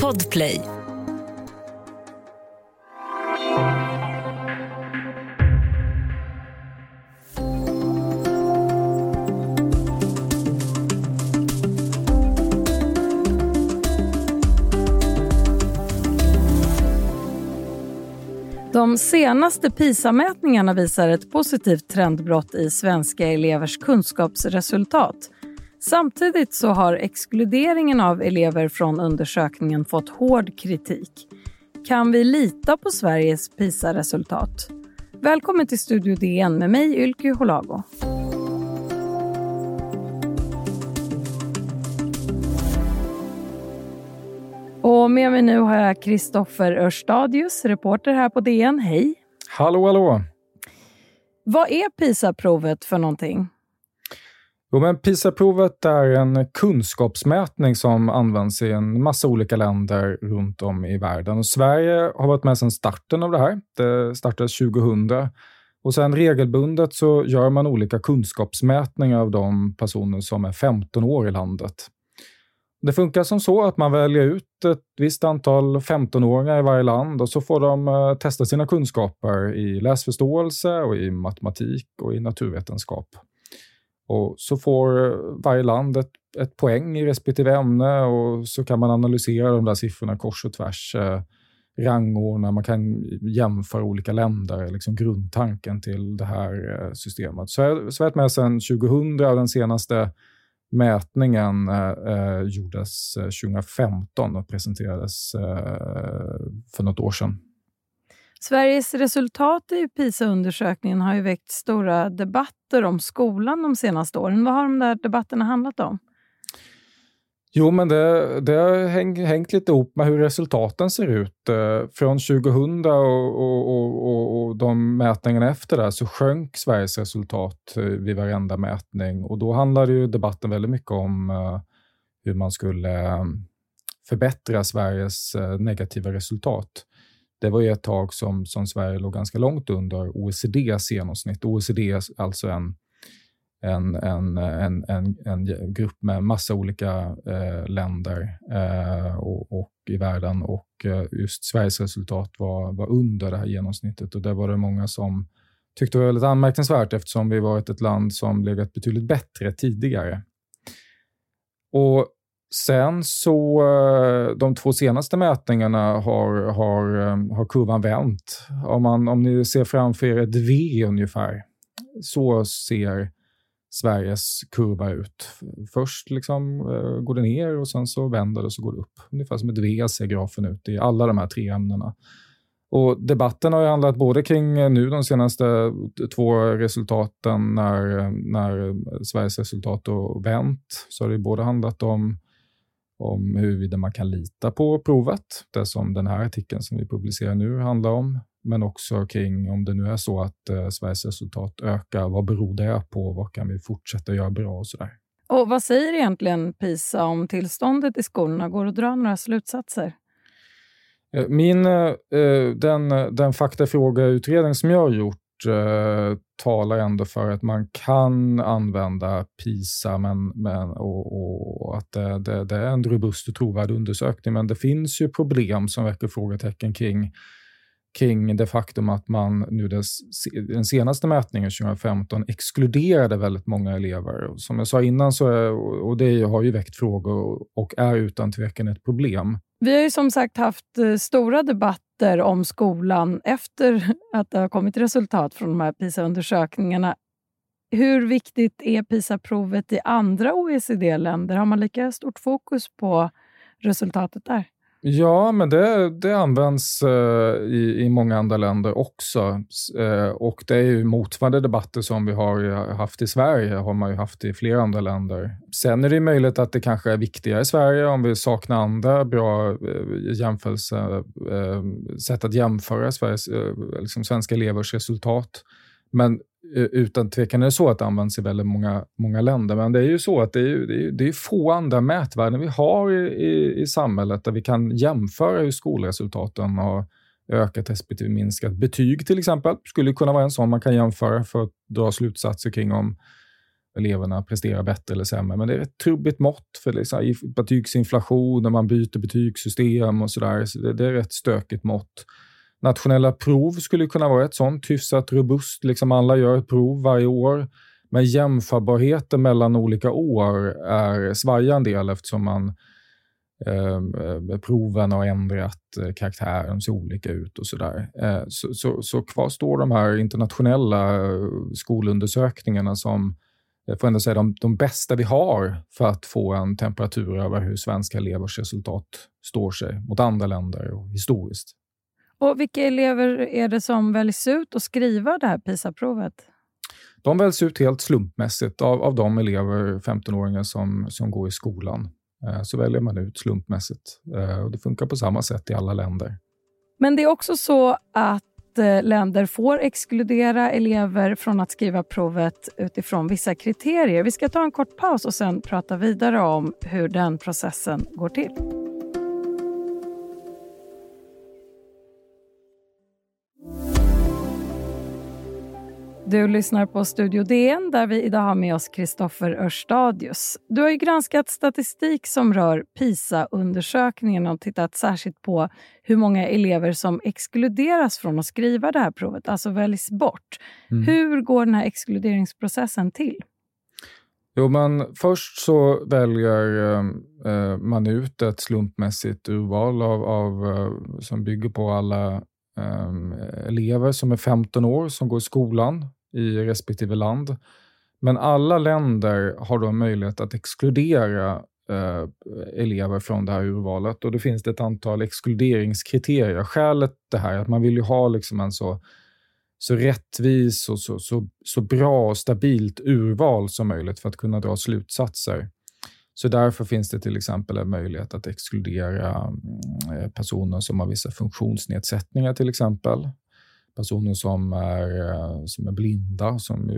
Podplay. De senaste PISA-mätningarna visar ett positivt trendbrott i svenska elevers kunskapsresultat. Samtidigt så har exkluderingen av elever från undersökningen fått hård kritik. Kan vi lita på Sveriges PISA-resultat? Välkommen till Studio DN med mig, Ylke Holago. Och med mig nu har jag Kristoffer Örstadius, reporter här på DN. Hej! Hallå, hallå! Vad är PISA-provet för någonting? Jo, men PISA-provet är en kunskapsmätning som används i en massa olika länder runt om i världen. Och Sverige har varit med sedan starten av det här. Det startades 2000. Och sen regelbundet så gör man olika kunskapsmätningar av de personer som är 15 år i landet. Det funkar som så att man väljer ut ett visst antal 15-åringar i varje land och så får de eh, testa sina kunskaper i läsförståelse och i matematik och i naturvetenskap. Och så får varje land ett, ett poäng i respektive ämne och så kan man analysera de där siffrorna kors och tvärs. Eh, rangordna, man kan jämföra olika länder, liksom grundtanken till det här eh, systemet. Så jag har varit med sedan 2000 den senaste mätningen eh, eh gjordes eh, 2015 och presenterades eh, för något år sedan. Sveriges resultat i PISA-undersökningen har ju väckt stora debatter om skolan de senaste åren. Vad har de där debatterna handlat om? Jo, men det, det har häng, hängt lite ihop med hur resultaten ser ut. Eh, från 2000 och, och, och, och, de mätningarna efter det så sjönk Sveriges resultat eh, vid varenda mätning och då handlade ju debatten väldigt mycket om eh, hur man skulle förbättra Sveriges negativa resultat. Det var ju ett tag som, som Sverige låg ganska långt under OECDs genomsnitt. OECD är alltså en, en, en, en, en, en grupp med massa olika eh, länder eh, och, och, i världen och eh, just Sveriges resultat var, var under det här genomsnittet och det var det många som tyckte var väldigt anmärkningsvärt eftersom vi varit ett land som legat betydligt bättre tidigare. Och Sen så, eh, de två senaste mätningarna har, har, eh, har kurvan vänt. Om, man, om ni ser framför er ett V ungefär, så ser Sveriges kurva ut. Först liksom, eh, går det ner och sen så vänder det och så går det upp. Ungefär som ett V ser grafen ut i alla de här tre ämnena. Och debatten har ju handlat både kring nu de senaste två resultaten när, när Sveriges resultat har vänt, så har det både handlat om om huruvida man kan lita på provet, det som den här artikeln som vi publicerar nu handlar om, men också kring om det nu är så att eh, Sveriges resultat ökar, vad beror det på? Vad kan vi fortsätta göra bra och sådär? Och vad säger egentligen PISA om tillståndet i skolorna? Går det att dra några slutsatser? Eh, min, eh, den, den faktafrågeutredning som jag har gjort eh, talar ändå för att man kan använda PISA men, men, och, och att det, det, det, är en robust och trovärdig undersökning. Men det finns ju problem som väcker frågetecken kring kring det faktum att man nu des, den senaste mätningen 2015 exkluderade väldigt många elever. Som jag sa innan, så är, och det har ju väckt frågor och är utan tvekan ett problem. Vi har ju som sagt haft eh, stora debatter om skolan efter att det har kommit resultat från de här PISA-undersökningarna. Hur viktigt är PISA-provet i andra OECD-länder? Har man lika stort fokus på resultatet där? Ja, men det, det används uh, i, i många andra länder också. Uh, och det är ju motsvarande debatter som vi har eh, haft i Sverige, har man ju haft i flera andra länder. Sen är det möjligt att det kanske är viktigare i Sverige om vi saknar andra bra uh, jämförelse, sätt att jämföra Sveriges, liksom svenska elevers resultat. Men utan tvekan är det så att det används i väldigt många, många länder. Men det är ju så att det är, det är, det är få andra mätvärden vi har i, i, i, samhället där vi kan jämföra hur skolresultaten har ökat respektive minskat. Betyg till exempel skulle kunna vara en sån man kan jämföra för att dra slutsatser kring om, eleverna presterar bättre eller sämre. Men det är ett trubbigt mått för liksom, betygsinflation, när man byter betygssystem och sådär. Så det, det är ett stökigt mått. Nationella prov skulle kunna vara ett sånt, hyfsat robust. Liksom alla gör ett prov varje år. Men jämförbarheten mellan olika år är svajar en del eftersom man ehm, eh, proven har ändrat eh, karaktär, de ser olika ut och sådär. Eh, så, så, så kvar står de här internationella eh, skolundersökningarna som jag får ändå säga de, de bästa vi har för att få en temperatur över hur svenska elevers resultat står sig mot andra länder och historiskt. Och Vilka elever är det som väljs ut att skriva det här PISA-provet? De väljs ut helt slumpmässigt av, av de elever, 15-åringar, som, som går i skolan. Eh, så väljer man ut slumpmässigt. Eh, och det funkar på samma sätt i alla länder. Men det är också så att eh, länder får exkludera elever från att skriva provet utifrån vissa kriterier. Vi ska ta en kort paus och sen prata vidare om hur den processen går till. Du lyssnar på Studio DN där vi idag har med oss Kristoffer Örstadius. Du har ju granskat statistik som rör PISA-undersökningen och tittat särskilt på hur många elever som exkluderas från att skriva det här provet, alltså väljs bort. Mm. Hur går den här exkluderingsprocessen till? Jo, men först så väljer eh, man ut ett slumpmässigt urval av, av eh, som bygger på alla eh, elever som är 15 år som går i skolan i respektive land. Men alla länder har då möjlighet att exkludera eh, elever från det här urvalet och då finns det ett antal exkluderingskriterier. Skälet det här är att man vill ju ha liksom en så, så rättvis och så, så, så bra och stabilt urval som möjligt för att kunna dra slutsatser. Så därför finns det till exempel en möjlighet att exkludera mm, eh, personer som har vissa funktionsnedsättningar till exempel personer som är, eh, som är blinda, som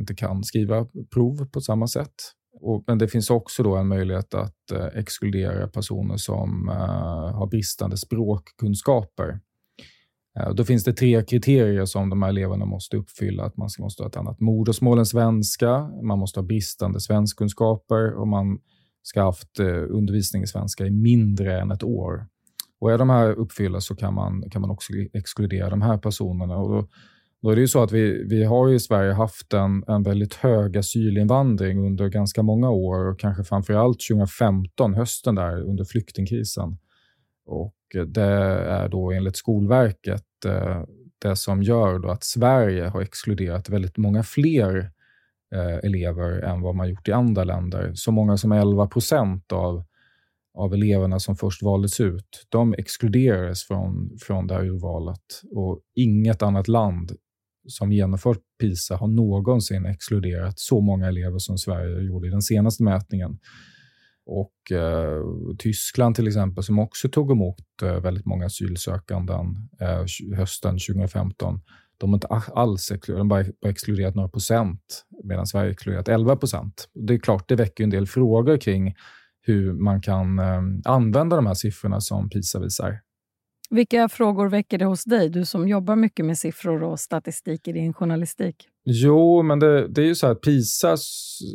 inte kan skriva prov på samma sätt. Och, men det finns också då en möjlighet att eh, exkludera personer som eh, har bristande språkkunskaper. Eh, då finns det tre kriterier som de här eleverna måste uppfylla. Att man måste ha ett annat modersmål än svenska, man måste ha bristande svenskkunskaper och man ska ha haft eh, undervisning i svenska i mindre än ett år. Och är de här uppfyllda så kan man, kan man också exkludera de här personerna. Och då, då är det ju så att vi, vi har i Sverige haft en, en väldigt hög asylinvandring under ganska många år och kanske framför allt 2015, hösten där, under flyktingkrisen. Och det är då enligt Skolverket eh, det som gör då att Sverige har exkluderat väldigt många fler eh, elever än vad man gjort i andra länder. Så många som 11 procent av av eleverna som först valdes ut, de exkluderades från, från det här urvalet. Och inget annat land som genomfört PISA har någonsin exkluderat så många elever som Sverige gjorde i den senaste mätningen. Och eh, Tyskland till exempel, som också tog emot eh, väldigt många asylsökande eh, hösten 2015, de har inte alls de bara, bara exkluderat några procent, medan Sverige exkluderat 11 procent. Det är klart, det väcker en del frågor kring hur man kan eh, använda de här siffrorna som PISA visar. Vilka frågor väcker det hos dig, du som jobbar mycket med siffror och statistik i din journalistik? Jo, men det, det är ju så att PISA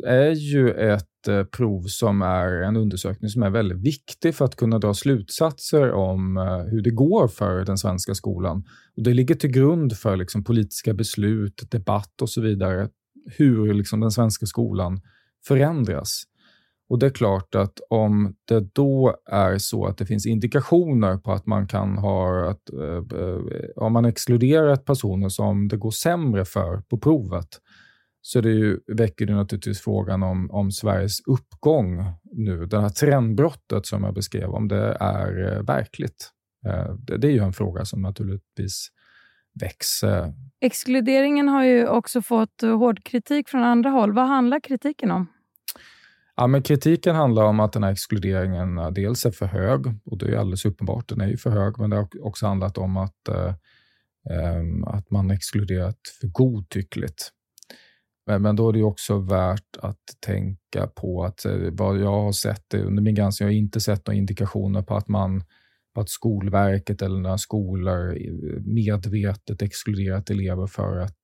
är ju ett eh, prov som är en undersökning som är väldigt viktig för att kunna dra slutsatser om eh, hur det går för den svenska skolan. Och det ligger till grund för liksom, politiska beslut, debatt och så vidare, hur liksom, den svenska skolan förändras. Och det är klart att om det då är så att det finns indikationer på att man kan ha, att, eh, eh om man exkluderat personer som det går sämre för på provet, så det ju, väcker det naturligtvis frågan om, om Sveriges uppgång nu, det här trendbrottet som jag beskrev, om det är eh, verkligt. Eh, det, det, är ju en fråga som naturligtvis väcks. Exkluderingen har ju också fått eh, hård kritik från andra håll. Vad handlar kritiken om? Ja, men kritiken handlar om att den här exkluderingen dels är för hög, och det är alldeles uppenbart, den är ju för hög, men det har också handlat om att, eh, ehm, att man exkluderat för godtyckligt. Men, men då är det också värt att tänka på att eh, vad jag har sett under min granskning, jag har inte sett några indikationer på att man på att Skolverket eller några skolor eh, medvetet exkluderat elever för att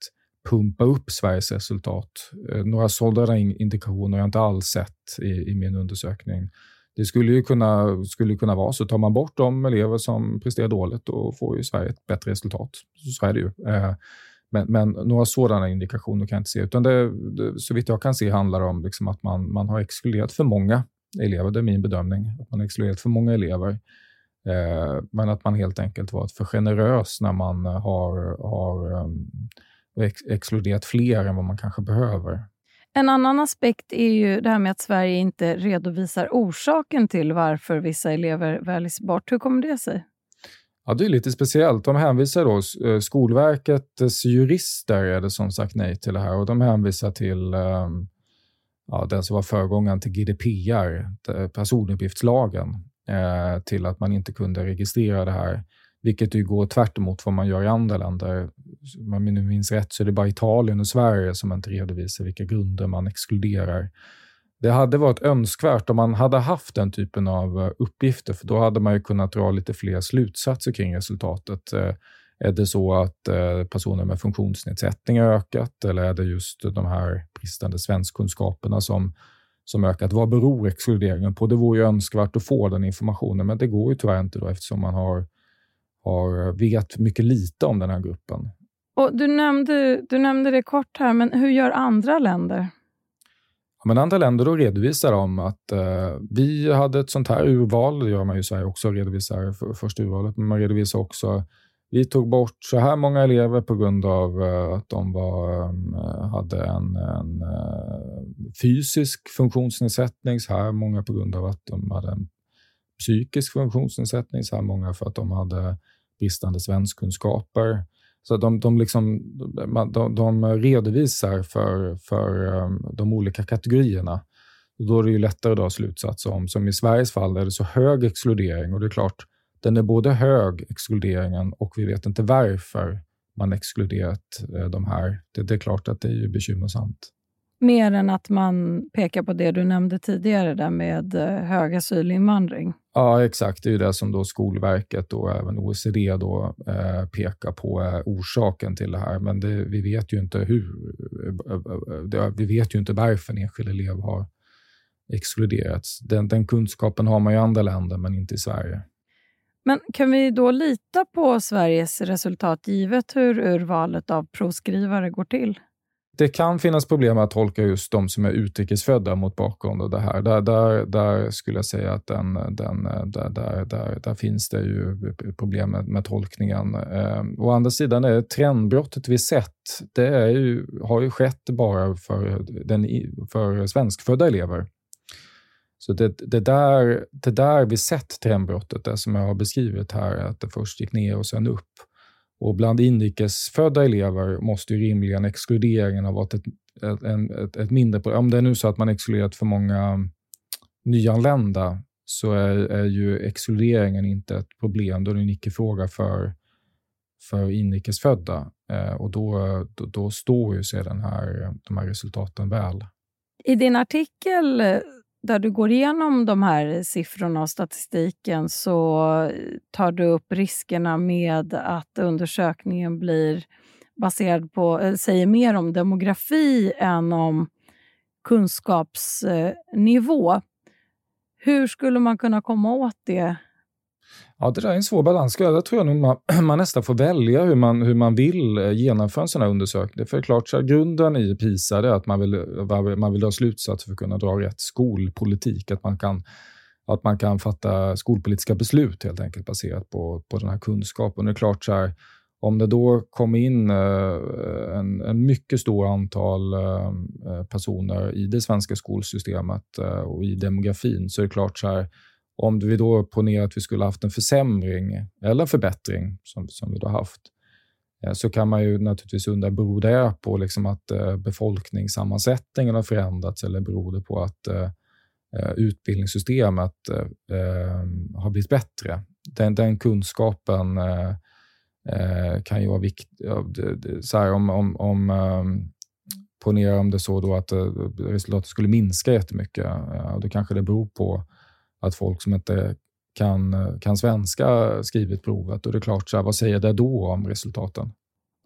pumpa upp Sveriges resultat. Eh, några sådana indikationer har jag inte alls sett i, i min undersökning. Det skulle ju kunna, skulle kunna vara så. Tar man bort de elever som presterar dåligt, då får ju Sverige ett bättre resultat. Så är det ju. Eh, men, men, några sådana indikationer kan jag inte se. Utan det, det, så vitt jag kan se handlar det om liksom att man, man har exkluderat för många elever. Det är min bedömning. Att man har exkluderat för många elever. Eh, men att man helt enkelt varit för generös när man har, har um, ex exkluderat fler än vad man kanske behöver. En annan aspekt är ju det här med att Sverige inte redovisar orsaken till varför vissa elever väljs bort. Hur kommer det sig? Ja, det är lite speciellt. De hänvisar då, eh, Skolverkets jurister är det som sagt nej till det här och de hänvisar till um, ja, den som var föregångaren till GDPR, personuppgiftslagen, eh, till att man inte kunde registrera det här vilket ju går tvärt vad man gör i andra länder. Om jag nu minns rätt så är det bara Italien och Sverige som inte redovisar vilka grunder man exkluderar. Det hade varit önskvärt om man hade haft den typen av eh, uppgifter, för då hade man ju kunnat dra lite fler slutsatser kring resultatet. Eh, är det så att eh, personer med funktionsnedsättning har ökat eller är det just de här bristande svenskkunskaperna som, som ökat? Vad beror exkluderingen på? Det vore ju önskvärt att få den informationen, men det går ju tyvärr inte då eftersom man har har, vet mycket lite om den här gruppen. Och du, nämnde, du nämnde det kort här, men hur gör andra länder? Ja, men andra länder då redovisar om att eh, vi hade ett sånt här urval, det gör man ju i Sverige också, redovisar för, första urvalet, men man redovisar också vi tog bort så här många elever på grund av eh, att de var, eh, hade en, en eh, fysisk funktionsnedsättning, så här många på grund av att de hade en psykisk funktionsnedsättning, så här många för att de hade bristande svenskkunskaper. Så de, de, liksom, de, de redovisar för, för ehm, de olika kategorierna. Och då är det ju lättare att dra slutsatser om, som i Sveriges fall, är det så hög exkludering och det är klart, den är både hög, exkluderingen, och vi vet inte varför man exkluderat eh, de här. Det, det är klart att det är ju bekymmersamt. Mer än att man pekar på det du nämnde tidigare där med eh, hög asylinvandring. Ja, exakt. Det är det som då Skolverket och även OECD då, eh, pekar på eh, orsaken till det här. Men det, vi vet ju inte hur. Det, vi vet ju inte varför en enskild elev har exkluderats. Den, den kunskapen har man i andra länder, men inte i Sverige. Men kan vi då lita på Sveriges resultat givet hur urvalet av provskrivare går till? Det kan finnas problem med att tolka just de som är utrikesfödda mot bakgrund av det här. Där, där, där skulle jag säga att den, den, där, där, där, där finns det ju problem med, med tolkningen. Eh, å andra sidan är trendbrottet vi sett, det är ju, har ju skett bara för, den, för svenskfödda elever. Så det, det, där, det där vi sett trendbrottet, det som jag har beskrivit här, att det först gick ner och sen upp. Och bland inrikesfödda elever måste ju rimligen exkluderingen ha varit ett, ett, ett, ett mindre problem. Om det är nu så att man exkluderat för många nyanlända så är, är ju exkluderingen inte ett problem. Då är det en icke-fråga för, för inrikesfödda. Eh, och då, då, då, står ju sig den här, de här resultaten väl. I din artikel där du går igenom de här siffrorna och statistiken så tar du upp riskerna med att undersökningen blir baserad på, eh, säger mer om demografi än om kunskapsnivå. Hur skulle man kunna komma åt det Ja, det där är en svår balans. Jag tror jag man, man nästan får välja hur man, hur man vill eh, genomföra en sån här undersökning. För klart, så grunden i PISA är att man vill, eh, man vill dra slutsatser för att kunna dra rätt skolpolitik. Att man kan, att man kan fatta skolpolitiska beslut helt enkelt baserat på, på den här kunskapen. Det är klart, så här, om det då kommer in eh, en, en mycket stor antal eh, personer i det svenska skolsystemet och i demografin så är det klart så här, om vi då ponerar att vi skulle haft en försämring eller förbättring, som, som vi då haft, eh, så kan man ju naturligtvis undra, beror det på liksom att eh, befolkningssammansättningen har förändrats eller beror det på att eh, utbildningssystemet har blivit bättre? Den, den kunskapen kan ju vara viktig. Så här, om, om, om ponera om det så då att resultatet skulle minska jättemycket, då kanske det beror på att folk som inte kan, kan svenska skrivit provet. Och det är klart, så här, vad säger det då om resultaten?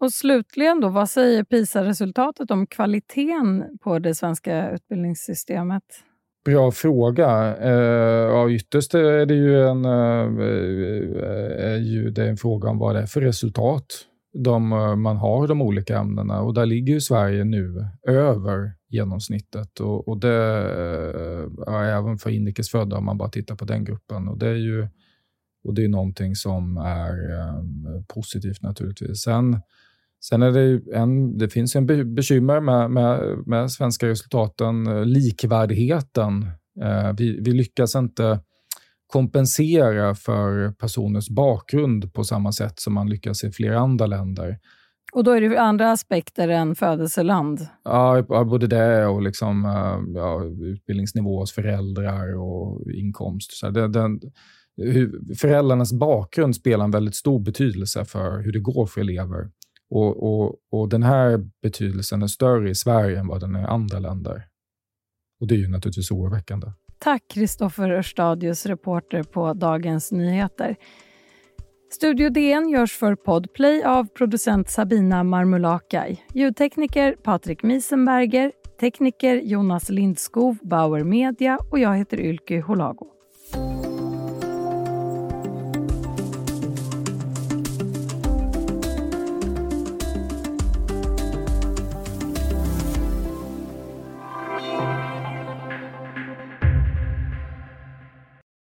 Och slutligen, då, vad säger PISA-resultatet om kvaliteten på det svenska utbildningssystemet? Bra fråga. Eh, ja, ytterst är det ju en, eh, är ju det en fråga om vad det är för resultat de, eh, man har de olika ämnena. Och där ligger ju Sverige nu över genomsnittet. Och, och det eh, är även för inrikesfödda om man bara tittar på den gruppen. Och det är ju och det är någonting som är eh, positivt naturligtvis. Sen, sen är det en, det finns en bekymmer med, med, med svenska resultaten, likvärdigheten. Vi, vi lyckas inte kompensera för personers bakgrund på samma sätt som man lyckas i flera andra länder. Och då är det andra aspekter än födelseland? Ja, både det och liksom, ja, utbildningsnivå hos föräldrar och inkomst. Så den, hur, föräldrarnas bakgrund spelar en väldigt stor betydelse för hur det går för elever. Och, och, och den här betydelsen är större i Sverige än vad den är i andra länder. Och det är ju naturligtvis oroväckande. Tack Kristoffer Örstadius, reporter på Dagens Nyheter. Studio DN görs för Podplay av producent Sabina Marmulakai, ljudtekniker Patrik Miesenberger, tekniker Jonas Lindskov, Bauer Media och jag heter Ylke Holago.